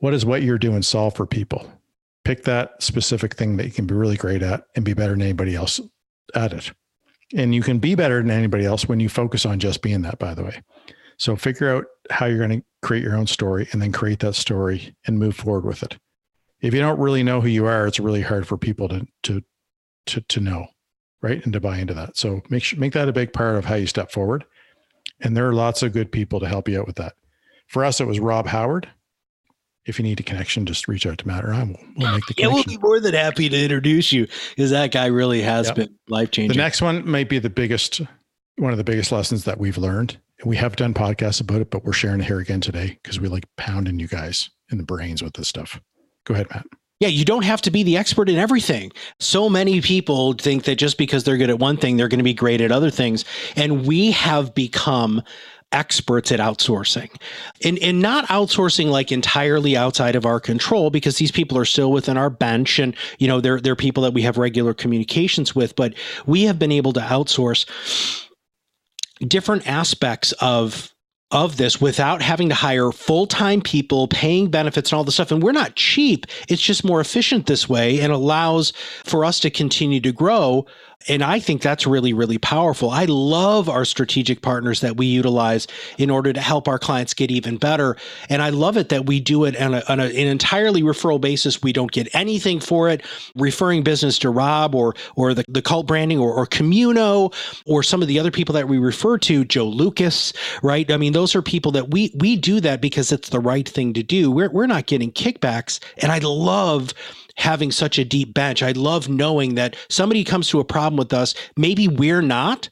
C: What is what you're doing solve for people? Pick that specific thing that you can be really great at and be better than anybody else at it. And you can be better than anybody else when you focus on just being that, by the way. So figure out how you're going to create your own story and then create that story and move forward with it. If you don't really know who you are, it's really hard for people to to to to know right and to buy into that. So make sure make that a big part of how you step forward. And there are lots of good people to help you out with that. For us it was rob howard. If you need a connection just reach out to matt or i will we'll make the connection.
A: yeah we'll be more than happy to introduce you because that guy really has yep. been life changing
C: the next one might be the biggest one of the biggest lessons that we've learned. And we have done podcasts about it but we're sharing it here again today because we like pounding you guys in the brains with this stuff. Go ahead matt
A: yeah, you don't have to be the expert in everything. So many people think that just because they're good at one thing, they're going to be great at other things. And we have become experts at outsourcing and, and not outsourcing like entirely outside of our control because these people are still within our bench and you know they're, they're people that we have regular communications with but we have been able to outsource different aspects of of this without having to hire full-time people paying benefits and all the stuff. And we're not cheap. It's just more efficient this way and allows for us to continue to grow and I think that's really, really powerful. I love our strategic partners that we utilize in order to help our clients get even better. And I love it that we do it on, a, on a, an entirely referral basis. We don't get anything for it. Referring business to Rob or or the, the cult branding or, or Communo or some of the other people that we refer to, Joe Lucas, right? I mean, those are people that we we do that because it's the right thing to do. We're, we're not getting kickbacks. And I love having such a deep bench. I love knowing that somebody comes to a problem with us. Maybe we're not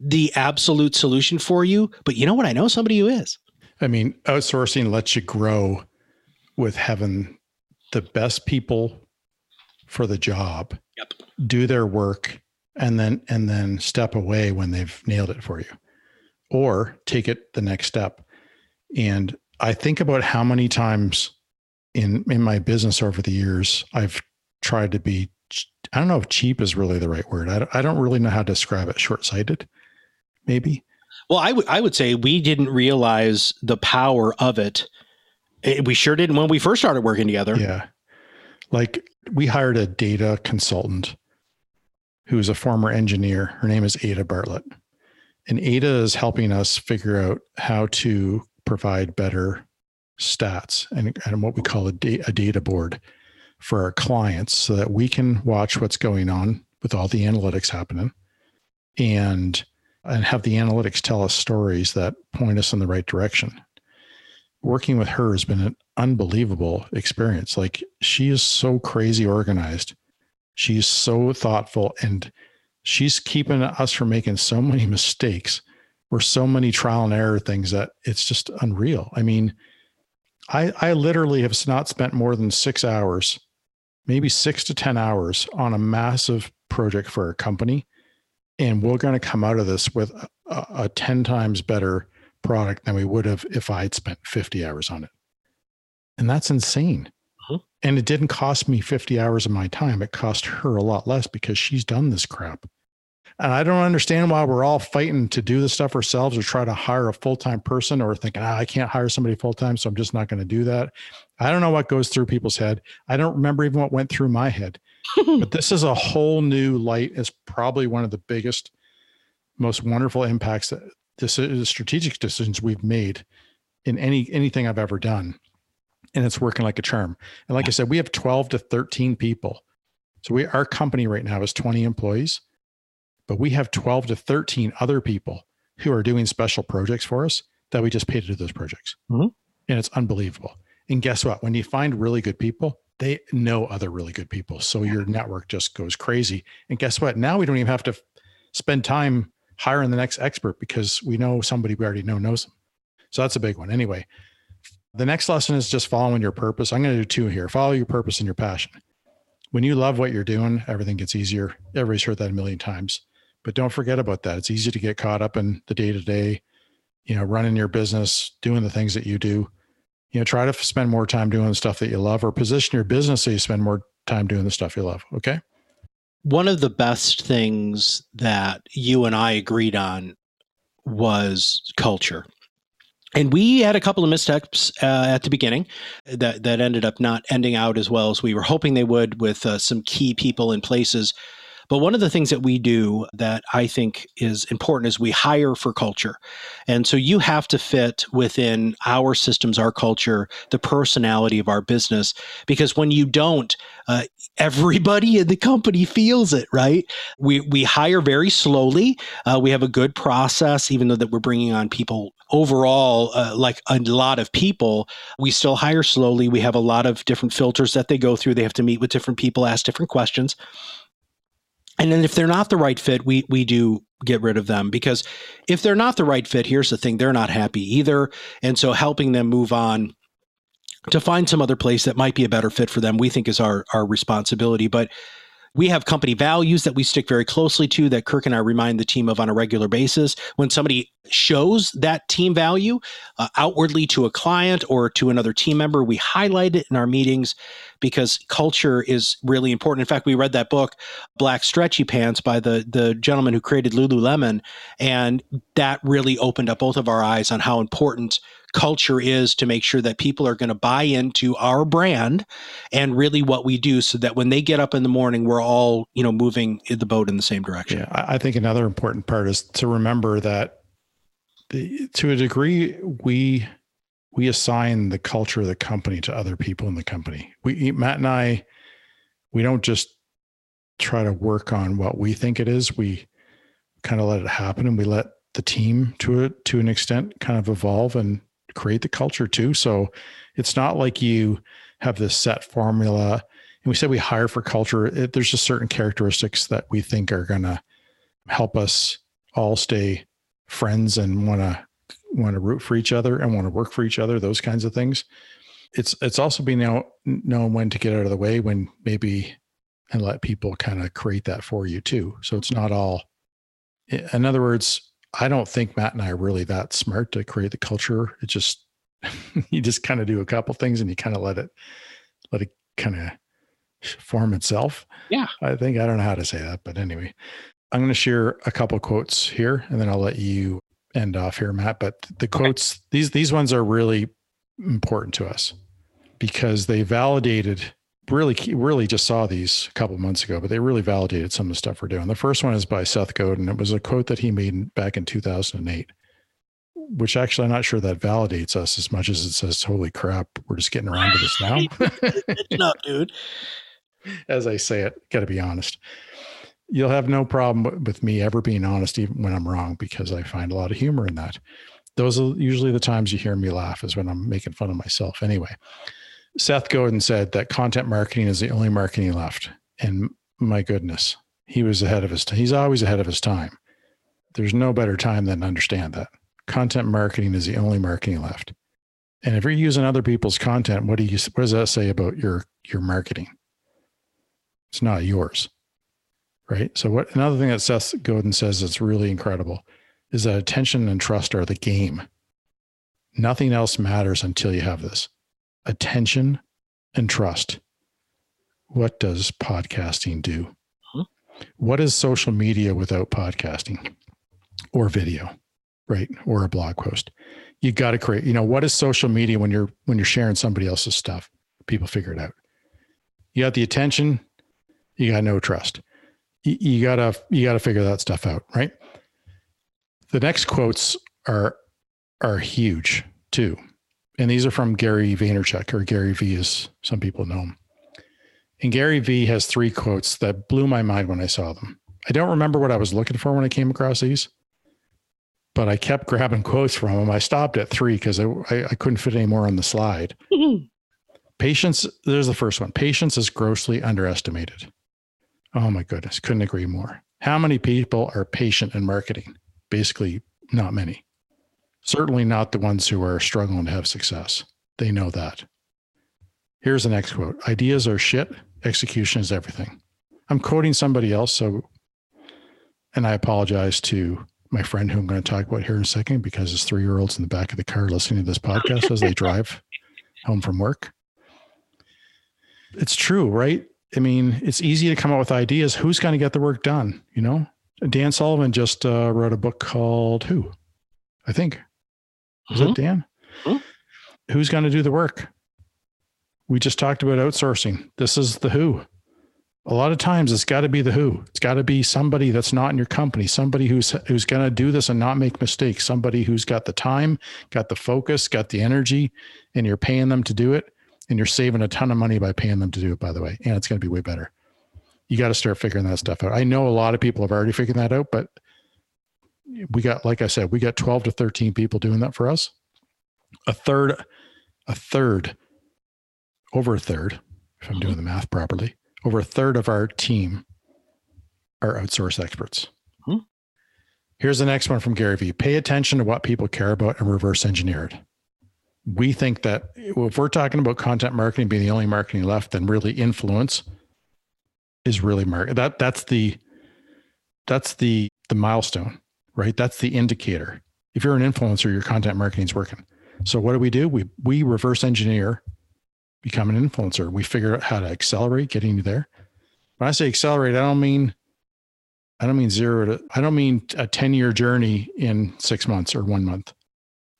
A: the absolute solution for you, but you know what? I know somebody who is.
C: I mean, outsourcing lets you grow with having the best people for the job
A: yep.
C: do their work and then and then step away when they've nailed it for you or take it the next step and i think about how many times in in my business over the years, I've tried to be. I don't know if cheap is really the right word. I don't, I don't really know how to describe it. Short sighted, maybe.
A: Well, I would I would say we didn't realize the power of it. it. We sure didn't when we first started working together.
C: Yeah, like we hired a data consultant who's a former engineer. Her name is Ada Bartlett. And Ada is helping us figure out how to provide better stats and, and what we call a, da- a data board for our clients so that we can watch what's going on with all the analytics happening and and have the analytics tell us stories that point us in the right direction. Working with her has been an unbelievable experience. Like she is so crazy organized. She's so thoughtful and she's keeping us from making so many mistakes or so many trial and error things that it's just unreal. I mean, I I literally have not spent more than 6 hours, maybe 6 to 10 hours on a massive project for a company and we're going to come out of this with a, a 10 times better product than we would have if I'd spent 50 hours on it. And that's insane. Uh-huh. And it didn't cost me 50 hours of my time. It cost her a lot less because she's done this crap. And I don't understand why we're all fighting to do the stuff ourselves or try to hire a full time person or thinking, ah, I can't hire somebody full time, so I'm just not going to do that. I don't know what goes through people's head. I don't remember even what went through my head. <laughs> but this is a whole new light. It's probably one of the biggest, most wonderful impacts that this is strategic decisions we've made in any anything I've ever done. And it's working like a charm. And like I said, we have 12 to 13 people. So we our company right now is 20 employees, but we have 12 to 13 other people who are doing special projects for us that we just pay to do those projects. Mm-hmm. And it's unbelievable. And guess what? When you find really good people, they know other really good people. So your network just goes crazy. And guess what? Now we don't even have to spend time hiring the next expert because we know somebody we already know knows them. So that's a big one. Anyway, the next lesson is just following your purpose. I'm going to do two here follow your purpose and your passion. When you love what you're doing, everything gets easier. Everybody's heard that a million times, but don't forget about that. It's easy to get caught up in the day to day, you know, running your business, doing the things that you do. You know try to spend more time doing the stuff that you love or position your business so you spend more time doing the stuff you love okay?
A: One of the best things that you and i agreed on was culture. And we had a couple of missteps uh, at the beginning that that ended up not ending out as well as we were hoping they would with uh, some key people in places but one of the things that we do that I think is important is we hire for culture. And so you have to fit within our systems, our culture, the personality of our business, because when you don't, uh, everybody in the company feels it, right? We, we hire very slowly. Uh, we have a good process, even though that we're bringing on people overall, uh, like a lot of people, we still hire slowly. We have a lot of different filters that they go through. They have to meet with different people, ask different questions and then if they're not the right fit we we do get rid of them because if they're not the right fit here's the thing they're not happy either. And so helping them move on to find some other place that might be a better fit for them we think is our our responsibility. But we have company values that we stick very closely to that Kirk and I remind the team of on a regular basis. When somebody shows that team value uh, outwardly to a client or to another team member, we highlight it in our meetings because culture is really important. In fact, we read that book, Black Stretchy Pants, by the the gentleman who created Lululemon, and that really opened up both of our eyes on how important culture is to make sure that people are going to buy into our brand and really what we do so that when they get up in the morning we're all you know moving the boat in the same direction.
C: Yeah i think another important part is to remember that the, to a degree we we assign the culture of the company to other people in the company. We matt and i we don't just try to work on what we think it is. We kind of let it happen and we let the team to it to an extent kind of evolve and create the culture too. So it's not like you have this set formula. And we said we hire for culture. It, there's just certain characteristics that we think are going to help us all stay friends and want to want to root for each other and want to work for each other. Those kinds of things. It's it's also being know, knowing when to get out of the way when maybe and let people kind of create that for you too. So it's not all. In other words, I don't think Matt and I are really that smart to create the culture. It just <laughs> you just kind of do a couple things and you kind of let it let it kind of form itself.
A: Yeah.
C: I think I don't know how to say that, but anyway, I'm going to share a couple quotes here and then I'll let you end off here, Matt. But the quotes, okay. these these ones are really important to us because they validated really, really just saw these a couple months ago, but they really validated some of the stuff we're doing. The first one is by Seth Godin. It was a quote that he made back in 2008, which actually I'm not sure that validates us as much as it says, holy crap, we're just getting around to this now. <laughs>
A: no, dude.
C: As I say it, got to be honest. You'll have no problem with me ever being honest, even when I'm wrong, because I find a lot of humor in that. Those are usually the times you hear me laugh, is when I'm making fun of myself. Anyway, Seth Godin said that content marketing is the only marketing left. And my goodness, he was ahead of his time. He's always ahead of his time. There's no better time than to understand that. Content marketing is the only marketing left. And if you're using other people's content, what do you what does that say about your your marketing? It's not yours. Right. So what another thing that Seth Godin says that's really incredible is that attention and trust are the game. Nothing else matters until you have this attention and trust. What does podcasting do? Huh? What is social media without podcasting or video, right? Or a blog post? You got to create, you know, what is social media when you're when you're sharing somebody else's stuff? People figure it out. You got the attention, you got no trust. You, you gotta you gotta figure that stuff out, right? The next quotes are are huge too and these are from Gary Vaynerchuk or Gary V, as some people know him. And Gary V has three quotes that blew my mind when I saw them. I don't remember what I was looking for when I came across these, but I kept grabbing quotes from them. I stopped at three because I, I, I, couldn't fit any more on the slide. Mm-hmm. Patience, there's the first one. Patience is grossly underestimated. Oh my goodness, couldn't agree more. How many people are patient in marketing? Basically, not many. Certainly not the ones who are struggling to have success. They know that. Here's the next quote Ideas are shit, execution is everything. I'm quoting somebody else, so, and I apologize to my friend who I'm going to talk about here in a second because his three year old's in the back of the car listening to this podcast as they <laughs> drive home from work. It's true, right? I mean, it's easy to come up with ideas. Who's going to get the work done? You know, Dan Sullivan just uh, wrote a book called Who, I think. Is mm-hmm. that Dan? Mm-hmm. Who's going to do the work? We just talked about outsourcing. This is the who. A lot of times it's got to be the who. It's got to be somebody that's not in your company, somebody who's who's going to do this and not make mistakes, somebody who's got the time, got the focus, got the energy, and you're paying them to do it. And you're saving a ton of money by paying them to do it, by the way. And it's going to be way better. You got to start figuring that stuff out. I know a lot of people have already figured that out, but we got, like I said, we got 12 to 13 people doing that for us. A third, a third, over a third, if I'm doing the math properly, over a third of our team are outsourced experts. Hmm. Here's the next one from Gary Vee pay attention to what people care about and reverse engineer it. We think that if we're talking about content marketing being the only marketing left, then really influence is really market. That that's the that's the the milestone right? That's the indicator. If you're an influencer, your content marketing is working. So what do we do? We we reverse engineer, become an influencer. We figure out how to accelerate getting you there. When I say accelerate, I don't mean I don't mean zero to I don't mean a 10 year journey in six months or one month.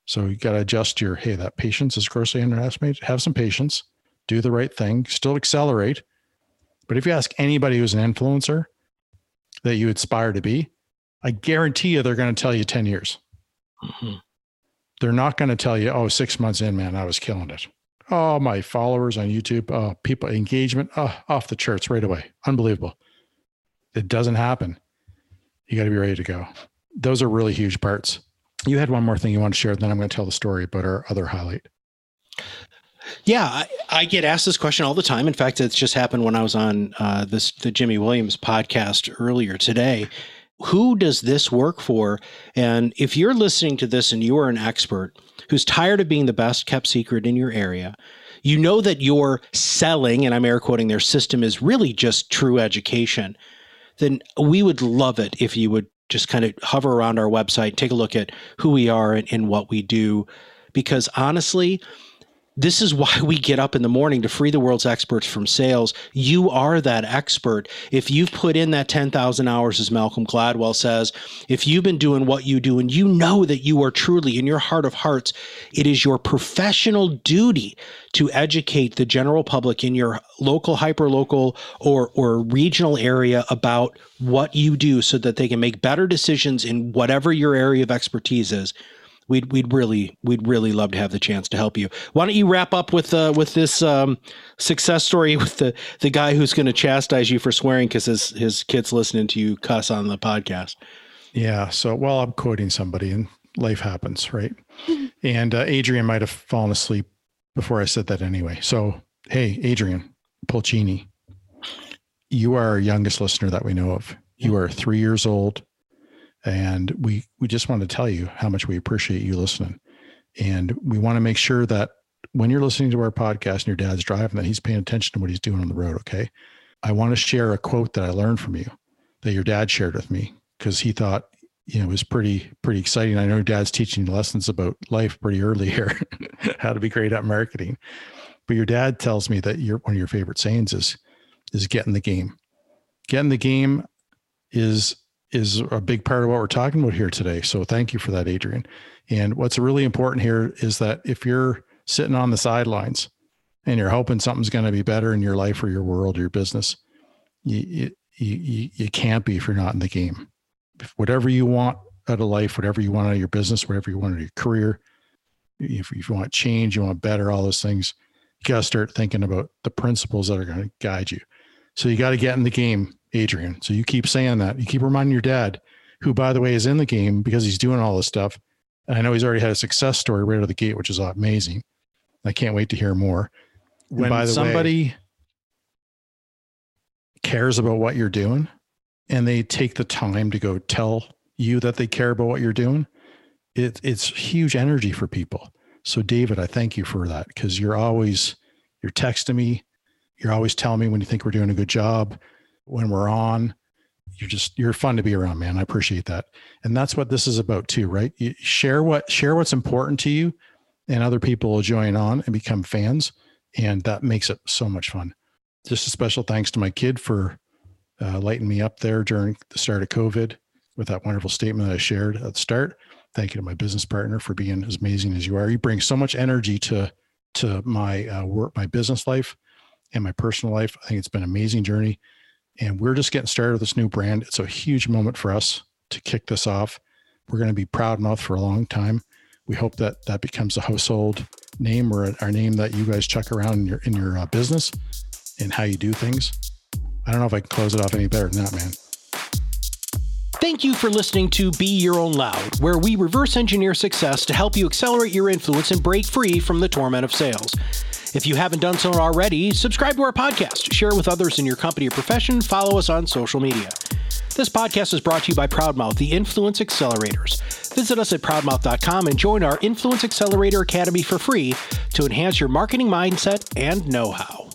C: So you got to adjust your hey, that patience is grossly underestimated. Have some patience, do the right thing, still accelerate. But if you ask anybody who's an influencer that you aspire to be, I guarantee you they're going to tell you 10 years. Mm-hmm. They're not going to tell you, oh, six months in, man, I was killing it. Oh, my followers on YouTube, oh, people engagement, oh, off the charts right away. Unbelievable. It doesn't happen. You got to be ready to go. Those are really huge parts. You had one more thing you want to share, then I'm going to tell the story about our other highlight.
A: Yeah, I, I, get asked this question all the time. In fact, it's just happened when I was on uh, this the Jimmy Williams podcast earlier today who does this work for? And if you're listening to this and you are an expert who's tired of being the best kept secret in your area, you know that your selling, and I'm air quoting their system, is really just true education, then we would love it if you would just kind of hover around our website, take a look at who we are and, and what we do. Because honestly, This is why we get up in the morning to free the world's experts from sales. You are that expert. If you've put in that 10,000 hours, as Malcolm Gladwell says, if you've been doing what you do and you know that you are truly in your heart of hearts, it is your professional duty to educate the general public in your local, hyperlocal, or, or regional area about what you do so that they can make better decisions in whatever your area of expertise is we'd we'd really we'd really love to have the chance to help you. Why don't you wrap up with uh, with this um, success story <laughs> with the the guy who's going to chastise you for swearing because his his kids listening to you cuss on the podcast.
C: Yeah. So well, I'm quoting somebody, and life happens, right? <laughs> and uh, Adrian might have fallen asleep before I said that anyway. So hey, Adrian Pulcini, you are our youngest listener that we know of. You are three years old and we we just want to tell you how much we appreciate you listening. And we want to make sure that when you're listening to our podcast and your dad's driving that he's paying attention to what he's doing on the road okay? I want to share a quote that i learned from you that your dad shared with me because he thought you know it was pretty pretty exciting. I know dad's teaching lessons about life pretty early here <laughs> how to be great at marketing. But your dad tells me that your one of your favorite sayings is is get in the game. Get in the game is is a big part of what we're talking about here today. So thank you for that, Adrian. And what's really important here is that if you're sitting on the sidelines and you're hoping something's going to be better in your life or your world or your business, you, you, you, you can't be if you're not in the game. If whatever you want out of life, whatever you want out of your business, whatever you want out of your career, if, if you want change, you want better, all those things, you got to start thinking about the principles that are going to guide you. So you got to get in the game Adrian. So you keep saying that. You keep reminding your dad, who, by the way, is in the game because he's doing all this stuff. And I know he's already had a success story right out of the gate, which is amazing. I can't wait to hear more. When by the somebody way, cares about what you're doing and they take the time to go tell you that they care about what you're doing, it, it's huge energy for people. So, David, I thank you for that because you're always you're texting me, you're always telling me when you think we're doing a good job when we're on you're just you're fun to be around man. I appreciate that. And that's what this is about too right? You share what share what's important to you and other people will join on and become fans and that makes it so much fun. Just a special thanks to my kid for uh, lighting me up there during the start of covid with that wonderful statement that i shared at the start. Thank you to my business partner for being as amazing as you are. You bring so much energy to to my uh, work my business life and my personal life. I think it's been an amazing journey and we're just getting started with this new brand. It's a huge moment for us to kick this off. We're going to be proud Proudmouth for a long time. We hope that that becomes a household name or our name that you guys chuck around in your in your uh, business and how you do things. I don't know if I can close it off any better than that, man.
A: Thank you for listening to Be Your Own Loud, where we reverse engineer success to help you accelerate your influence and break free from the torment of sales. If you haven't done so already, subscribe to our podcast, share it with others in your company or profession, follow us on social media. This podcast is brought to you by Proudmouth, the Influence Accelerators. Visit us at proudmouth.com and join our Influence Accelerator Academy for free to enhance your marketing mindset and know how.